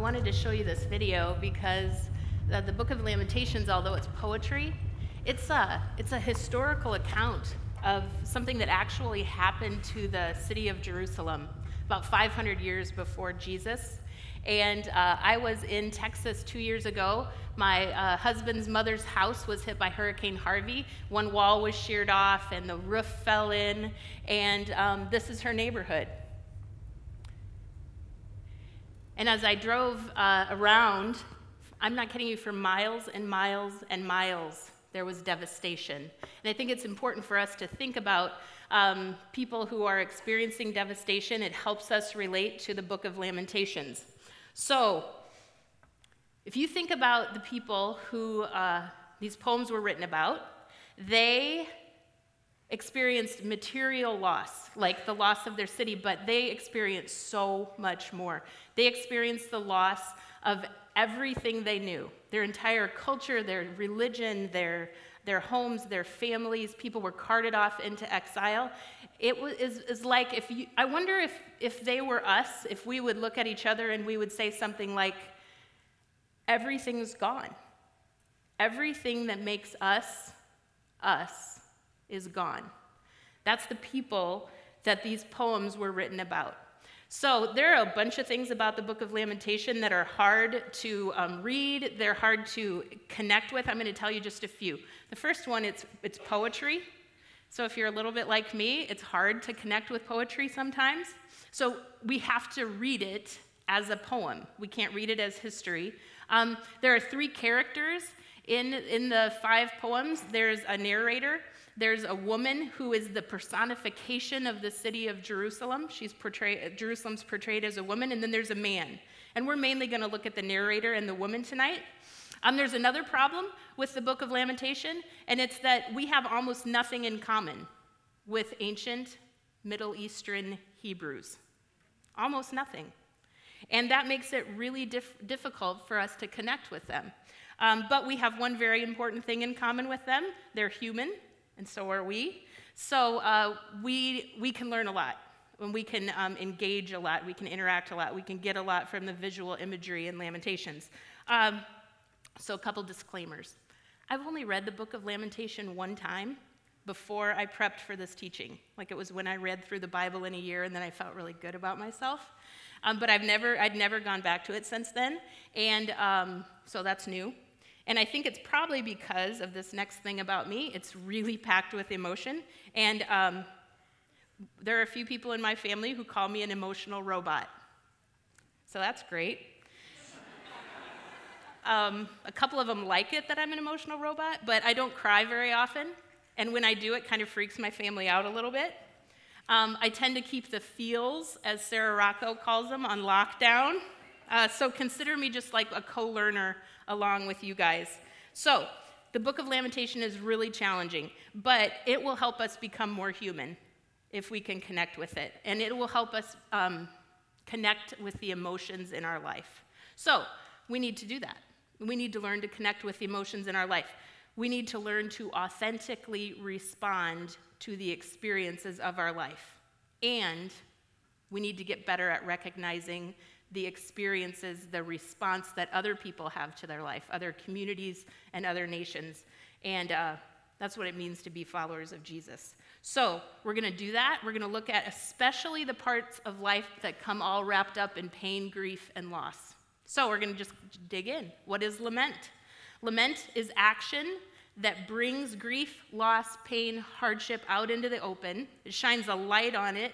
wanted to show you this video because the, the Book of Lamentations, although it's poetry, it's a, it's a historical account of something that actually happened to the city of Jerusalem about 500 years before Jesus. And uh, I was in Texas two years ago. My uh, husband's mother's house was hit by Hurricane Harvey. One wall was sheared off, and the roof fell in. And um, this is her neighborhood. And as I drove uh, around, I'm not kidding you, for miles and miles and miles, there was devastation. And I think it's important for us to think about um, people who are experiencing devastation. It helps us relate to the book of Lamentations. So, if you think about the people who uh, these poems were written about, they experienced material loss, like the loss of their city, but they experienced so much more. They experienced the loss of everything they knew their entire culture, their religion, their, their homes, their families. People were carted off into exile. It was, is, is like if you, I wonder if, if they were us, if we would look at each other and we would say something like, everything's gone. Everything that makes us us is gone. That's the people that these poems were written about. So, there are a bunch of things about the book of Lamentation that are hard to um, read, they're hard to connect with. I'm going to tell you just a few. The first one, it's, it's poetry. So, if you're a little bit like me, it's hard to connect with poetry sometimes. So, we have to read it as a poem, we can't read it as history. Um, there are three characters in, in the five poems there's a narrator, there's a woman who is the personification of the city of Jerusalem. She's portrayed, Jerusalem's portrayed as a woman, and then there's a man. And we're mainly going to look at the narrator and the woman tonight. Um, there's another problem with the book of Lamentation, and it's that we have almost nothing in common with ancient Middle Eastern Hebrews. Almost nothing. And that makes it really dif- difficult for us to connect with them. Um, but we have one very important thing in common with them they're human, and so are we. So uh, we, we can learn a lot. And we can um, engage a lot, we can interact a lot, we can get a lot from the visual imagery and Lamentations. Um, so, a couple disclaimers. I've only read the book of Lamentation one time before I prepped for this teaching. Like it was when I read through the Bible in a year and then I felt really good about myself. Um, but I've never, I'd never gone back to it since then. And um, so that's new. And I think it's probably because of this next thing about me. It's really packed with emotion. And um, there are a few people in my family who call me an emotional robot. So that's great. Um, a couple of them like it that I'm an emotional robot, but I don't cry very often. And when I do, it kind of freaks my family out a little bit. Um, I tend to keep the feels, as Sarah Rocco calls them, on lockdown. Uh, so consider me just like a co learner along with you guys. So, the book of Lamentation is really challenging, but it will help us become more human if we can connect with it. And it will help us um, connect with the emotions in our life. So, we need to do that. We need to learn to connect with the emotions in our life. We need to learn to authentically respond to the experiences of our life. And we need to get better at recognizing the experiences, the response that other people have to their life, other communities and other nations. And uh, that's what it means to be followers of Jesus. So, we're going to do that. We're going to look at especially the parts of life that come all wrapped up in pain, grief, and loss. So, we're going to just dig in. What is lament? Lament is action that brings grief, loss, pain, hardship out into the open. It shines a light on it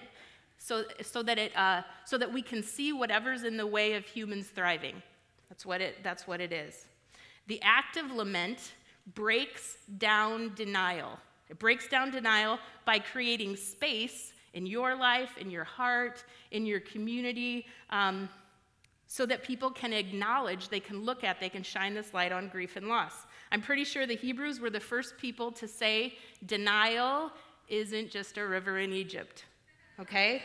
so, so, that, it, uh, so that we can see whatever's in the way of humans thriving. That's what, it, that's what it is. The act of lament breaks down denial. It breaks down denial by creating space in your life, in your heart, in your community, um, so that people can acknowledge, they can look at, they can shine this light on grief and loss. I'm pretty sure the Hebrews were the first people to say denial isn't just a river in Egypt okay?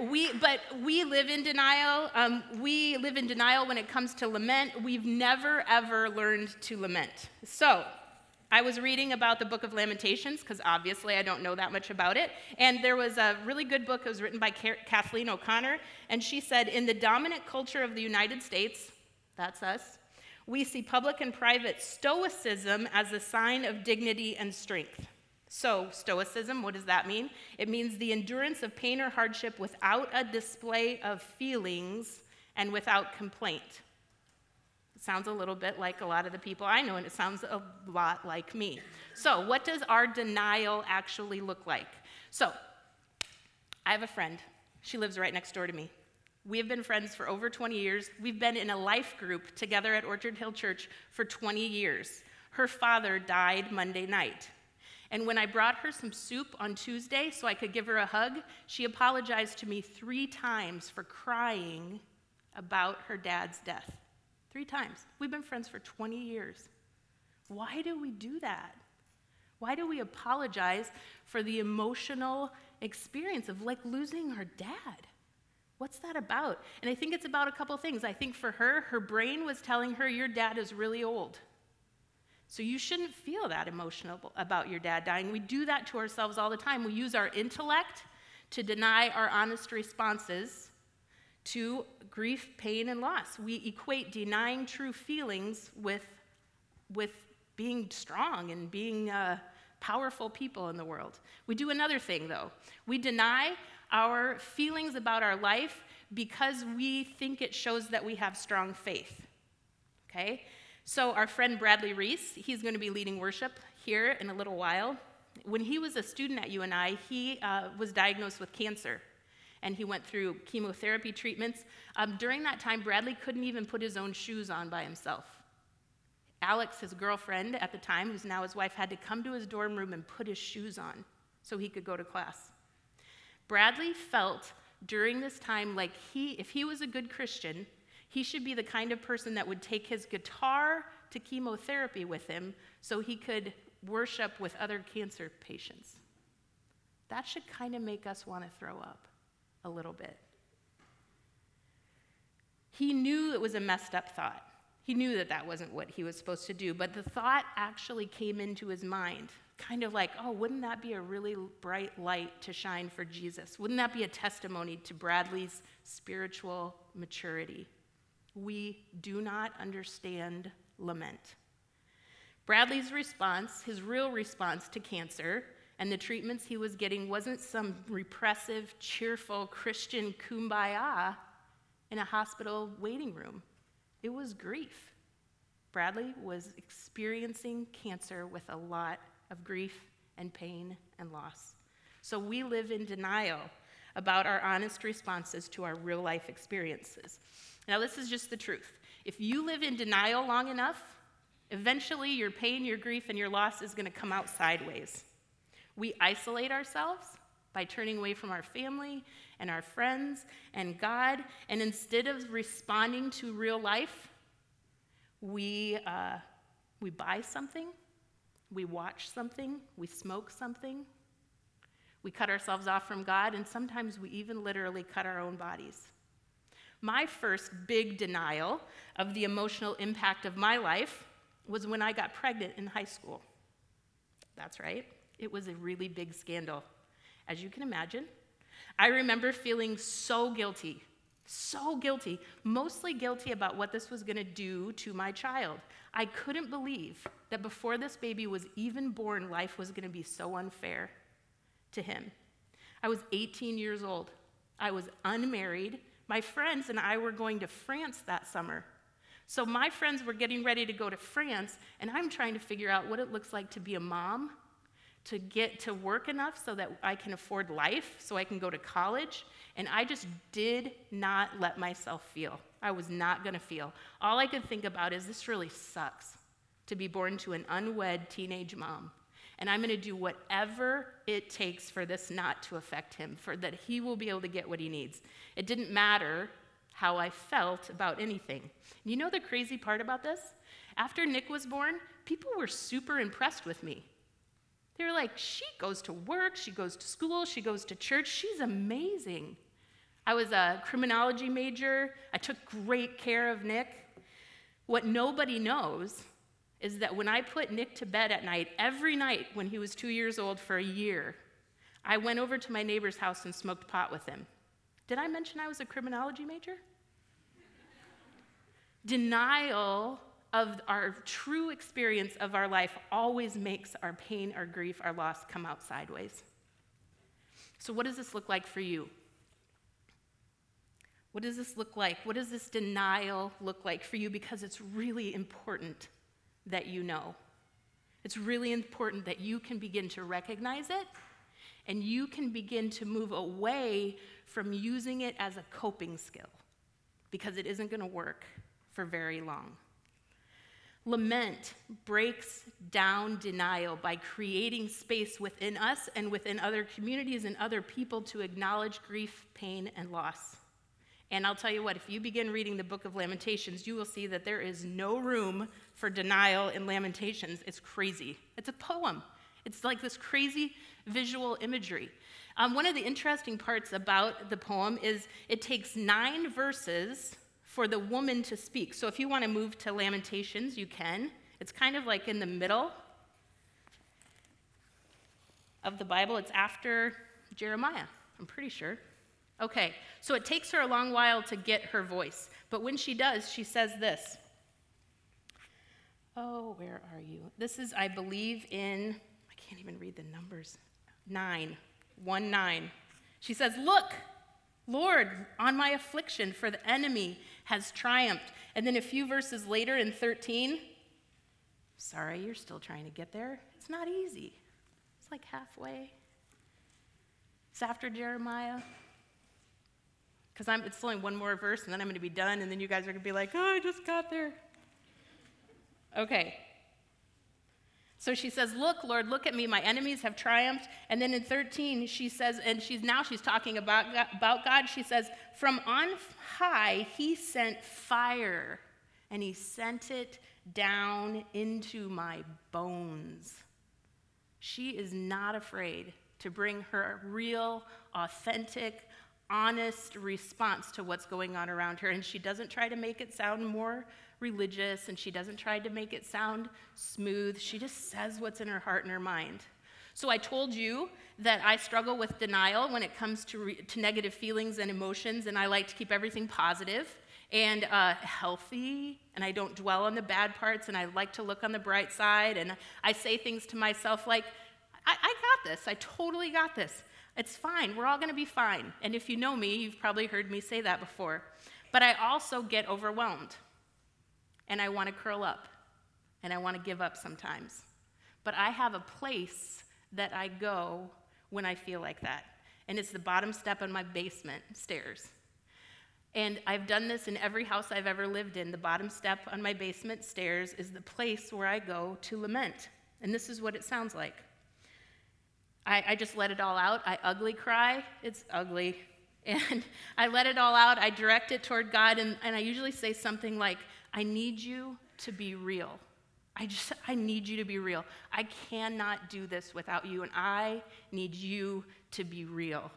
we, but we live in denial. Um, we live in denial when it comes to lament. We've never, ever learned to lament. So, I was reading about the book of Lamentations because obviously I don't know that much about it. And there was a really good book that was written by Kathleen O'Connor. And she said, In the dominant culture of the United States, that's us, we see public and private stoicism as a sign of dignity and strength. So, stoicism, what does that mean? It means the endurance of pain or hardship without a display of feelings and without complaint. It sounds a little bit like a lot of the people I know, and it sounds a lot like me. So, what does our denial actually look like? So, I have a friend. She lives right next door to me. We have been friends for over 20 years. We've been in a life group together at Orchard Hill Church for 20 years. Her father died Monday night. And when I brought her some soup on Tuesday so I could give her a hug, she apologized to me three times for crying about her dad's death. Three times. We've been friends for 20 years. Why do we do that? Why do we apologize for the emotional experience of like losing our dad? What's that about? And I think it's about a couple things. I think for her, her brain was telling her, Your dad is really old. So you shouldn't feel that emotional about your dad dying. We do that to ourselves all the time. We use our intellect to deny our honest responses to grief, pain, and loss. We equate denying true feelings with, with being strong and being uh, powerful people in the world. We do another thing, though. We deny our feelings about our life because we think it shows that we have strong faith. Okay? So, our friend Bradley Reese, he's going to be leading worship here in a little while. When he was a student at UNI, he uh, was diagnosed with cancer and he went through chemotherapy treatments. Um, during that time, Bradley couldn't even put his own shoes on by himself. Alex, his girlfriend at the time, who's now his wife, had to come to his dorm room and put his shoes on so he could go to class. Bradley felt during this time like he, if he was a good Christian, he should be the kind of person that would take his guitar to chemotherapy with him so he could worship with other cancer patients. That should kind of make us want to throw up a little bit. He knew it was a messed up thought. He knew that that wasn't what he was supposed to do, but the thought actually came into his mind, kind of like, oh, wouldn't that be a really bright light to shine for Jesus? Wouldn't that be a testimony to Bradley's spiritual maturity? We do not understand lament. Bradley's response, his real response to cancer, and the treatments he was getting wasn't some repressive, cheerful Christian kumbaya in a hospital waiting room. It was grief. Bradley was experiencing cancer with a lot of grief and pain and loss. So we live in denial about our honest responses to our real life experiences. Now, this is just the truth. If you live in denial long enough, eventually your pain, your grief, and your loss is going to come out sideways. We isolate ourselves by turning away from our family and our friends and God, and instead of responding to real life, we, uh, we buy something, we watch something, we smoke something, we cut ourselves off from God, and sometimes we even literally cut our own bodies. My first big denial of the emotional impact of my life was when I got pregnant in high school. That's right. It was a really big scandal, as you can imagine. I remember feeling so guilty, so guilty, mostly guilty about what this was to do to my child. I couldn't believe that before this baby was even born, life was going to be so unfair to him. I was 18 years old. I was unmarried. My friends and I were going to France that summer. So my friends were getting ready to go to France, and I'm trying to figure out what it looks like to be a mom to get to work enough so that I can afford life, so I can go to college. And I just did not let myself feel. I was not going to feel. All I could think about is this really sucks to be born to an unwed teenage mom. And I'm going to do whatever it takes for this not to affect him, for that he will be able to get what he needs. It didn't matter how I felt about anything. You know the crazy part about this? After Nick was born, people were super impressed with me. They were like, she goes to work, she goes to school, she goes to church, she's amazing. I was a criminology major, I took great care of Nick. What nobody knows is that when I put Nick to bed at night, every night when he was two years old for a year, I went over to my neighbor's house and smoked pot with him. Did I mention I was a criminology major? Denial of our true experience of our life always makes our pain, our grief, our loss come out sideways. So, what does this look like for you? What does this look like? What does this denial look like for you? Because it's really important that you know. It's really important that you can begin to recognize it and you can begin to move away from using it as a coping skill because it isn't going to work for very long. Lament breaks down denial by creating space within us and within other communities and other people to acknowledge grief, pain, and loss. And I'll tell you what, if you begin reading the book of Lamentations, you will see that there is no room for denial in Lamentations. It's crazy. It's a poem, it's like this crazy visual imagery. Um, one of the interesting parts about the poem is it takes nine verses for the woman to speak. So if you want to move to Lamentations, you can. It's kind of like in the middle of the Bible, it's after Jeremiah, I'm pretty sure. Okay, so it takes her a long while to get her voice, but when she does, she says this. Oh, where are you? This is, I believe, in, I can't even read the numbers. Nine, one nine. She says, Look, Lord, on my affliction, for the enemy has triumphed. And then a few verses later in 13, sorry, you're still trying to get there. It's not easy, it's like halfway. It's after Jeremiah because it's only one more verse and then I'm going to be done, and then you guys are going to be like, oh, I just got there. Okay. So she says, Look, Lord, look at me. My enemies have triumphed. And then in 13, she says, and she's now she's talking about about God. She says, From on high, he sent fire, and he sent it down into my bones. She is not afraid to bring her real, authentic, honest response to what's going on around her. And she doesn't try to make it sound more religious and she doesn't try to make it sound smooth. She just says what's in her heart and her mind. So I told you that I struggle with denial when it comes to, re- to negative feelings and emotions, and I like to keep everything positive and uh, healthy, and I don't dwell on the bad parts, and I like to look on the bright side, and I say things to myself like, I, I got this, I totally got this. It's fine. We're all going to be fine. And if you know me, you've probably heard me say that before. But I also get overwhelmed. And I want to curl up. And I want to give up sometimes. But I have a place that I go when I feel like that. And it's the bottom step on my basement stairs. And I've done this in every house I've ever lived in. The bottom step on my basement stairs is the place where I go to lament. And this is what it sounds like. I, I just let it all out. I ugly cry. It's ugly. And I let it all out. I direct it toward God. And, and I usually say something like, I need you to be real. I just, I need you to be real. I cannot do this without you, and I need you to be real.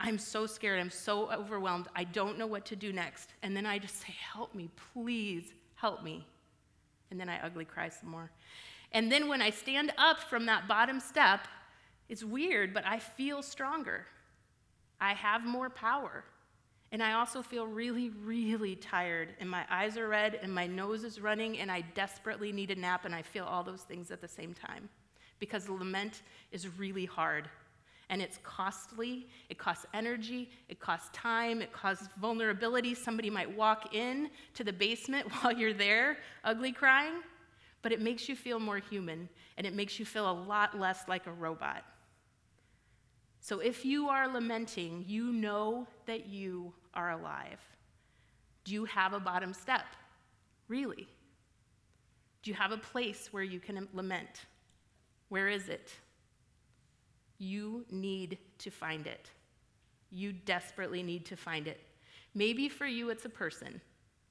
I'm so scared. I'm so overwhelmed. I don't know what to do next. And then I just say, Help me, please, help me. And then I ugly cry some more. And then when I stand up from that bottom step, it's weird, but I feel stronger. I have more power. And I also feel really, really tired, and my eyes are red, and my nose is running, and I desperately need a nap, and I feel all those things at the same time. Because lament is really hard, and it's costly. It costs energy, it costs time, it costs vulnerability. Somebody might walk in to the basement while you're there, ugly crying, but it makes you feel more human, and it makes you feel a lot less like a robot. So if you are lamenting, you know that you are alive. Do you have a bottom step? Really? Do you have a place where you can lament? Where is it? You need to find it. You desperately need to find it. Maybe for you it's a person,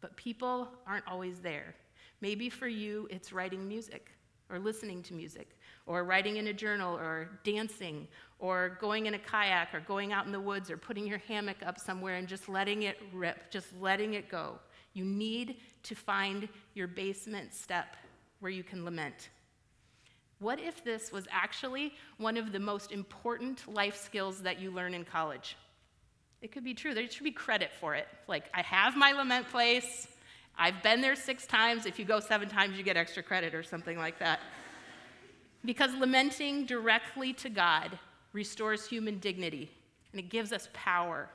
but people aren't always there. Maybe for you it's writing music or listening to music or writing in a journal or dancing or going in a kayak or going out in the woods or putting your hammock up somewhere and just letting it rip, just letting it go. You need to find your basement step where you can lament. What if this was actually one of the most important life skills that you learn in college? It could be true. There should be credit for it. Like, I have my lament place. I've been there six times. If you go seven times, you get extra credit or something like that. Because lamenting directly to God restores human dignity and it gives us power.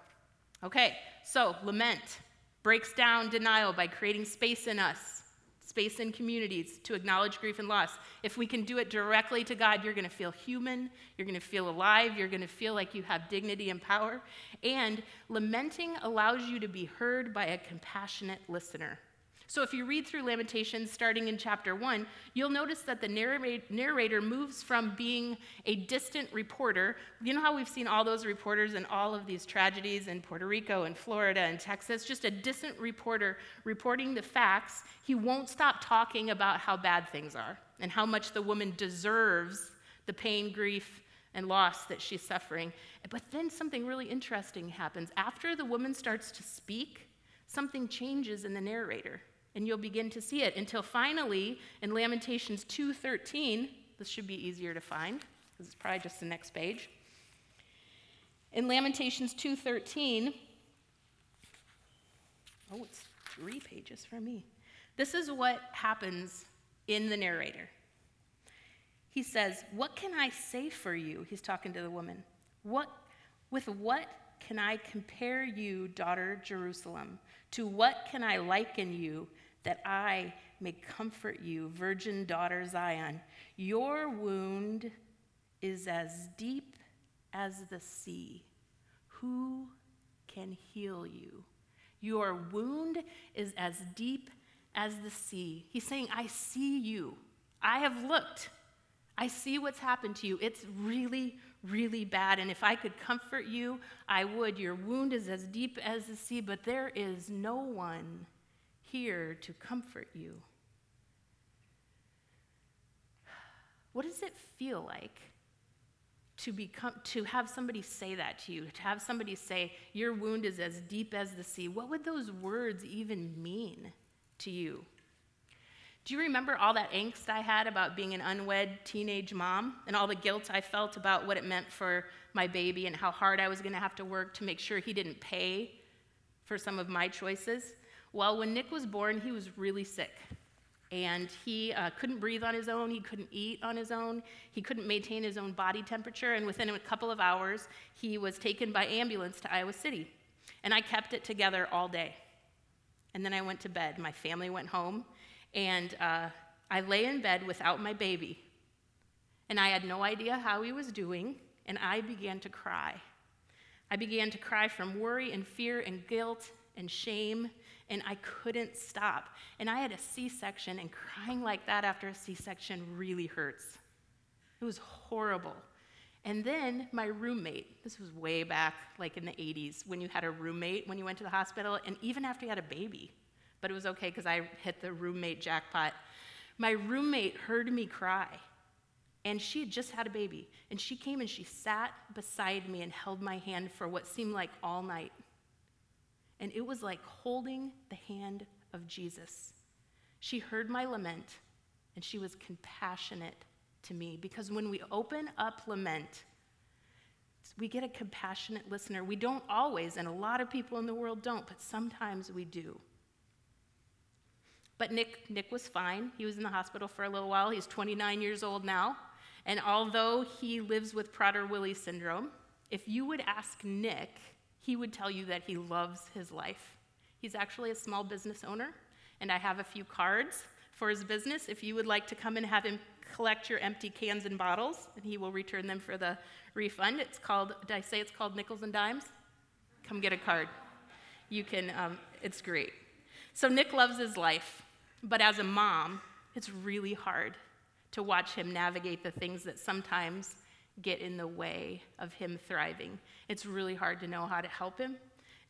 Okay, so lament breaks down denial by creating space in us space in communities to acknowledge grief and loss. If we can do it directly to God, you're going to feel human, you're going to feel alive, you're going to feel like you have dignity and power. And lamenting allows you to be heard by a compassionate listener. So if you read through Lamentations starting in chapter 1, you'll notice that the narrator moves from being a distant reporter. You know how we've seen all those reporters in all of these tragedies in Puerto Rico and Florida and Texas? Just a distant reporter reporting the facts. He won't stop talking about how bad things are and how much the woman deserves the pain, grief, and loss that she's suffering. But then something really interesting happens. After the woman starts to speak, something changes in the narrator and you'll begin to see it until finally in Lamentations 2:13, this should be easier to find because it's probably just the next page. In Lamentations 2:13, oh, it's three pages for me. This is what happens in the narrator. He says, "What can I say for you?" He's talking to the woman. "What with what can I compare you, daughter Jerusalem? To what can I liken you that I may comfort you, virgin daughter Zion. Your wound is as deep as the sea. Who can heal you? Your wound is as deep as the sea. He's saying, I see you. I have looked. I see what's happened to you. It's really, really bad. And if I could comfort you, I would. Your wound is as deep as the sea, but there is no one here to comfort you. What does it feel like to, become, to have somebody say that to you? To have somebody say, Your wound is as deep as the sea? What would those words even mean to you? Do you remember all that angst I had about being an unwed teenage mom and all the guilt I felt about what it meant for my baby and how hard I was going to have to work to make sure he didn't pay for some of my choices? Well, when Nick was born, he was really sick. And he uh, couldn't breathe on his own. He couldn't eat on his own. He couldn't maintain his own body temperature. And within a couple of hours, he was taken by ambulance to Iowa City. And I kept it together all day. And then I went to bed. My family went home. And uh, I lay in bed without my baby. And I had no idea how he was doing. And I began to cry. I began to cry from worry and fear and guilt and shame and I couldn't stop. And I had a C section, and crying like that after a C section really hurts. It was horrible. And then my roommate, this was way back, like in the 80s, when you had a roommate when you went to the hospital, and even after you had a baby. But it was okay because I hit the roommate jackpot. My roommate heard me cry, and she had just had a baby. And she came and she sat beside me and held my hand for what seemed like all night. And it was like holding the hand of Jesus. She heard my lament and she was compassionate to me because when we open up lament, we get a compassionate listener. We don't always, and a lot of people in the world don't, but sometimes we do. But Nick, Nick was fine. He was in the hospital for a little while. He's 29 years old now. And although he lives with Prader-Willi syndrome, if you would ask Nick he would tell you that he loves his life. He's actually a small business owner, and I have a few cards for his business if you would like to come and have him collect your empty cans and bottles, and he will return them for the refund. It's called, did I say it's called Nickels and Dimes? Come get a card. You can, um, it's great. So Nick loves his life, but as a mom, it's really hard to watch him navigate the things that sometimes get in the way of him thriving. It's really hard to know how to help him,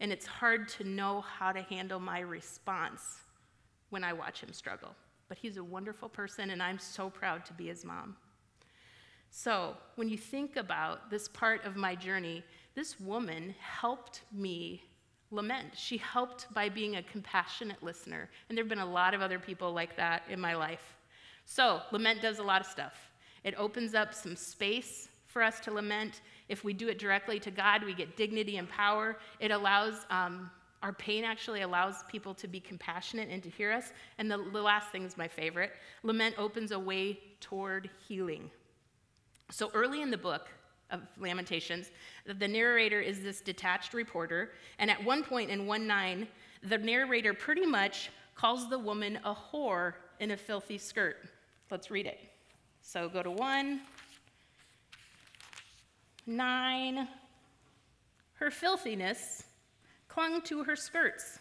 and it's hard to know how to handle my response when I watch him struggle. But he's a wonderful person, and I'm so proud to be his mom. So, when you think about this part of my journey, this woman helped me lament. She helped by being a compassionate listener. And there have been a lot of other people like that in my life. So, lament does a lot of stuff. It opens up some space for us to lament. If we do it directly to God, we get dignity and power. It allows, um, our pain actually allows people to be compassionate and to hear us. And the, the last thing is my favorite lament opens a way toward healing. So early in the book, of Lamentations, the narrator is this detached reporter, and at one point in 1 9, the narrator pretty much calls the woman a whore in a filthy skirt. Let's read it. So go to 1 9. Her filthiness clung to her skirts.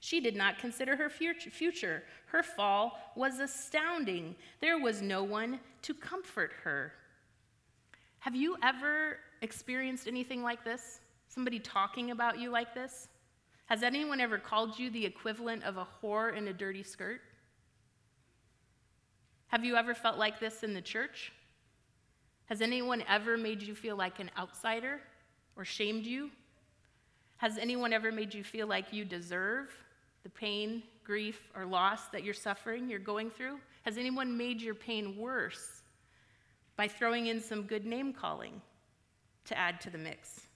She did not consider her future. Her fall was astounding. There was no one to comfort her. Have you ever experienced anything like this? Somebody talking about you like this? Has anyone ever called you the equivalent of a whore in a dirty skirt? Have you ever felt like this in the church? Has anyone ever made you feel like an outsider or shamed you? Has anyone ever made you feel like you deserve the pain, grief, or loss that you're suffering, you're going through? Has anyone made your pain worse by throwing in some good name calling to add to the mix?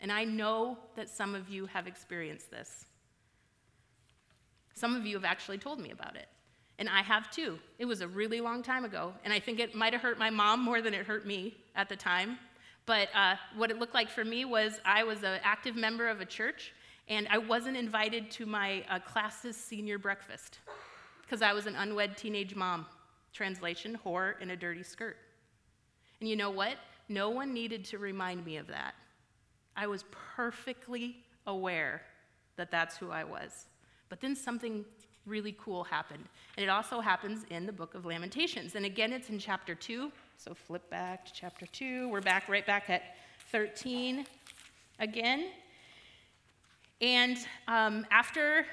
And I know that some of you have experienced this. Some of you have actually told me about it. And I have too. It was a really long time ago. And I think it might have hurt my mom more than it hurt me at the time. But uh, what it looked like for me was I was an active member of a church, and I wasn't invited to my uh, class's senior breakfast because I was an unwed teenage mom. Translation whore in a dirty skirt. And you know what? No one needed to remind me of that. I was perfectly aware that that's who I was. But then something really cool happened. And it also happens in the book of Lamentations. And again, it's in chapter 2. So flip back to chapter 2. We're back right back at 13 again. And um, after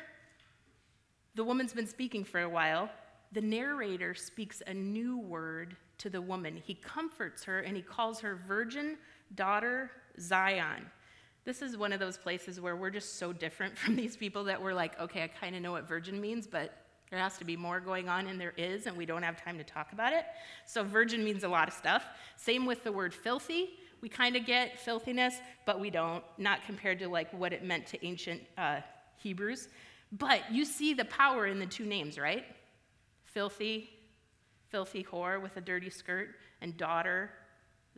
the woman's been speaking for a while, the narrator speaks a new word to the woman. He comforts her and he calls her virgin daughter Zion. This is one of those places where we're just so different from these people that we're like, okay, I kind of know what virgin means, but there has to be more going on, and there is, and we don't have time to talk about it. So, virgin means a lot of stuff. Same with the word filthy. We kind of get filthiness, but we don't, not compared to like what it meant to ancient uh, Hebrews. But you see the power in the two names, right? Filthy, filthy whore with a dirty skirt, and daughter,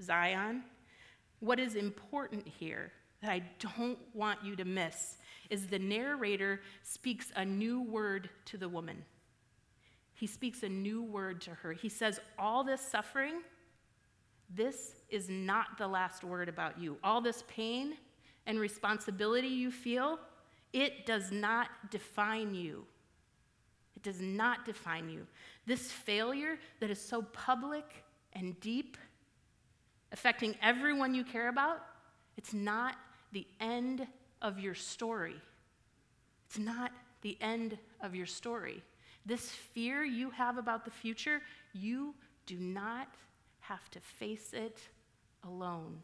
Zion. What is important here that I don't want you to miss is the narrator speaks a new word to the woman. He speaks a new word to her. He says, All this suffering, this is not the last word about you. All this pain and responsibility you feel, it does not define you. Does not define you. This failure that is so public and deep, affecting everyone you care about, it's not the end of your story. It's not the end of your story. This fear you have about the future, you do not have to face it alone.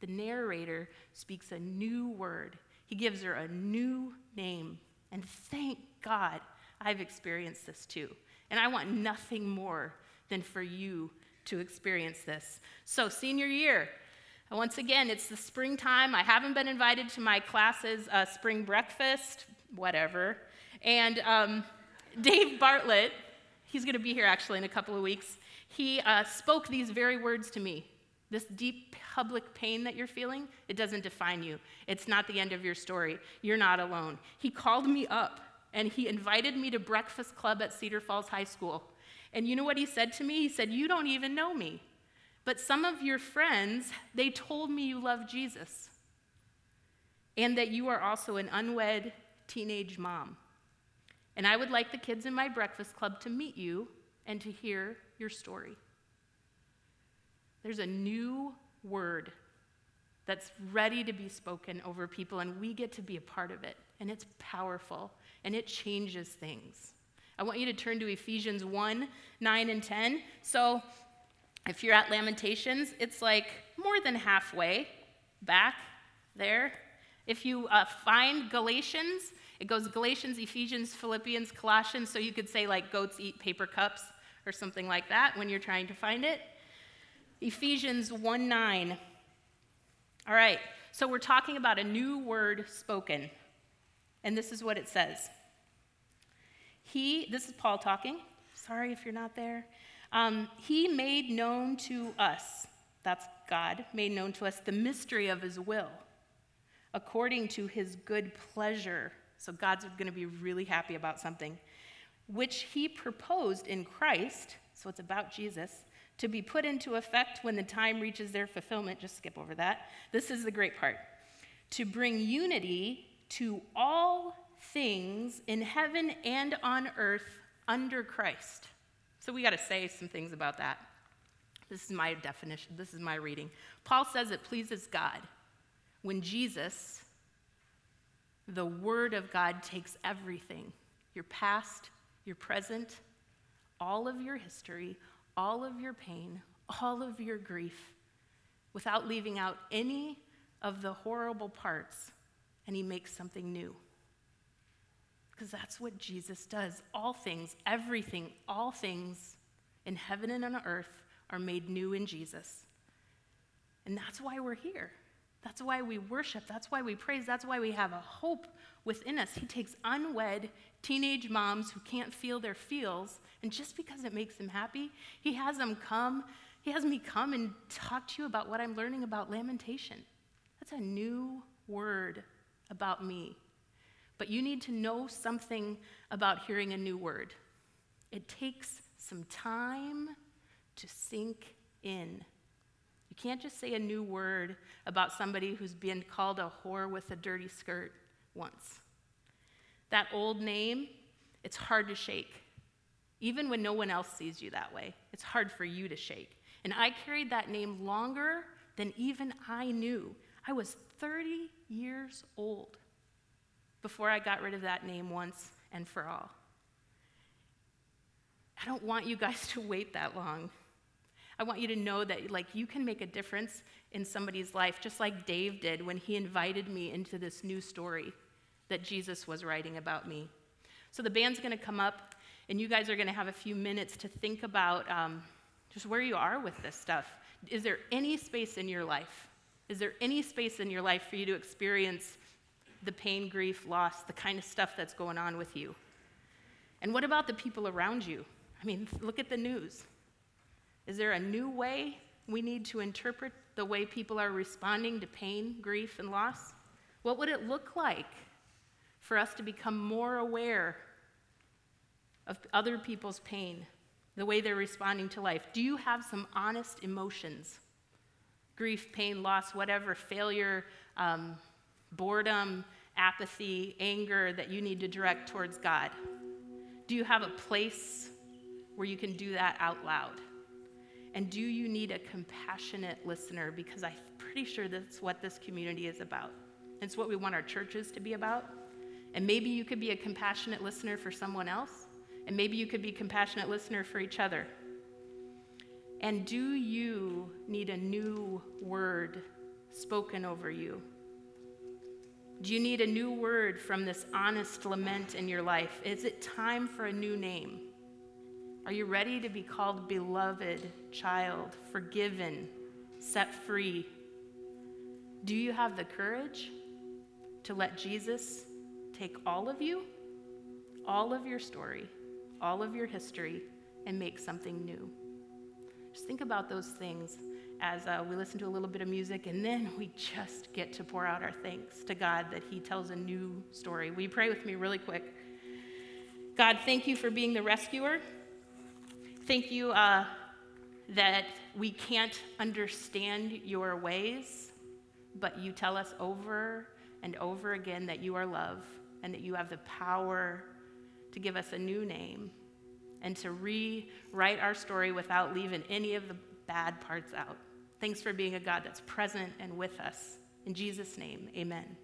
The narrator speaks a new word, he gives her a new name. And thank God I've experienced this too. And I want nothing more than for you to experience this. So, senior year, once again, it's the springtime. I haven't been invited to my class's uh, spring breakfast, whatever. And um, Dave Bartlett, he's going to be here actually in a couple of weeks, he uh, spoke these very words to me. This deep public pain that you're feeling, it doesn't define you. It's not the end of your story. You're not alone. He called me up and he invited me to breakfast club at Cedar Falls High School. And you know what he said to me? He said, You don't even know me. But some of your friends, they told me you love Jesus and that you are also an unwed teenage mom. And I would like the kids in my breakfast club to meet you and to hear your story. There's a new word that's ready to be spoken over people, and we get to be a part of it. And it's powerful, and it changes things. I want you to turn to Ephesians 1 9 and 10. So, if you're at Lamentations, it's like more than halfway back there. If you uh, find Galatians, it goes Galatians, Ephesians, Philippians, Colossians, so you could say like goats eat paper cups or something like that when you're trying to find it. Ephesians 1 9. All right, so we're talking about a new word spoken. And this is what it says. He, this is Paul talking. Sorry if you're not there. Um, he made known to us, that's God, made known to us the mystery of his will, according to his good pleasure. So God's going to be really happy about something, which he proposed in Christ, so it's about Jesus, to be put into effect when the time reaches their fulfillment. Just skip over that. This is the great part to bring unity to all things in heaven and on earth under Christ. So we got to say some things about that. This is my definition, this is my reading. Paul says it pleases God when Jesus, the Word of God, takes everything your past, your present, all of your history, all of your pain, all of your grief, without leaving out any of the horrible parts, and he makes something new. Because that's what Jesus does. All things, everything, all things in heaven and on earth are made new in Jesus. And that's why we're here. That's why we worship. That's why we praise. That's why we have a hope within us. He takes unwed teenage moms who can't feel their feels, and just because it makes them happy, he has them come. He has me come and talk to you about what I'm learning about lamentation. That's a new word about me. But you need to know something about hearing a new word. It takes some time to sink in. You can't just say a new word about somebody who's been called a whore with a dirty skirt once. That old name, it's hard to shake. Even when no one else sees you that way, it's hard for you to shake. And I carried that name longer than even I knew. I was 30 years old before I got rid of that name once and for all. I don't want you guys to wait that long. I want you to know that like you can make a difference in somebody's life just like Dave did when he invited me into this new story that Jesus was writing about me. So the band's going to come up and you guys are going to have a few minutes to think about um, just where you are with this stuff. Is there any space in your life? Is there any space in your life for you to experience the pain, grief, loss, the kind of stuff that's going on with you? And what about the people around you? I mean, look at the news. Is there a new way we need to interpret the way people are responding to pain, grief, and loss? What would it look like for us to become more aware of other people's pain, the way they're responding to life? Do you have some honest emotions? Grief, pain, loss, whatever, failure, um, boredom, apathy, anger that you need to direct towards God? Do you have a place where you can do that out loud? And do you need a compassionate listener? Because I'm pretty sure that's what this community is about. It's what we want our churches to be about. And maybe you could be a compassionate listener for someone else, and maybe you could be a compassionate listener for each other. And do you need a new word spoken over you? Do you need a new word from this honest lament in your life? Is it time for a new name? Are you ready to be called beloved child, forgiven, set free? Do you have the courage to let Jesus take all of you, all of your story, all of your history, and make something new? Just think about those things as uh, we listen to a little bit of music, and then we just get to pour out our thanks to God that He tells a new story. Will you pray with me really quick? God, thank you for being the rescuer. Thank you uh, that we can't understand your ways, but you tell us over and over again that you are love and that you have the power to give us a new name and to rewrite our story without leaving any of the bad parts out. Thanks for being a God that's present and with us. In Jesus' name, amen.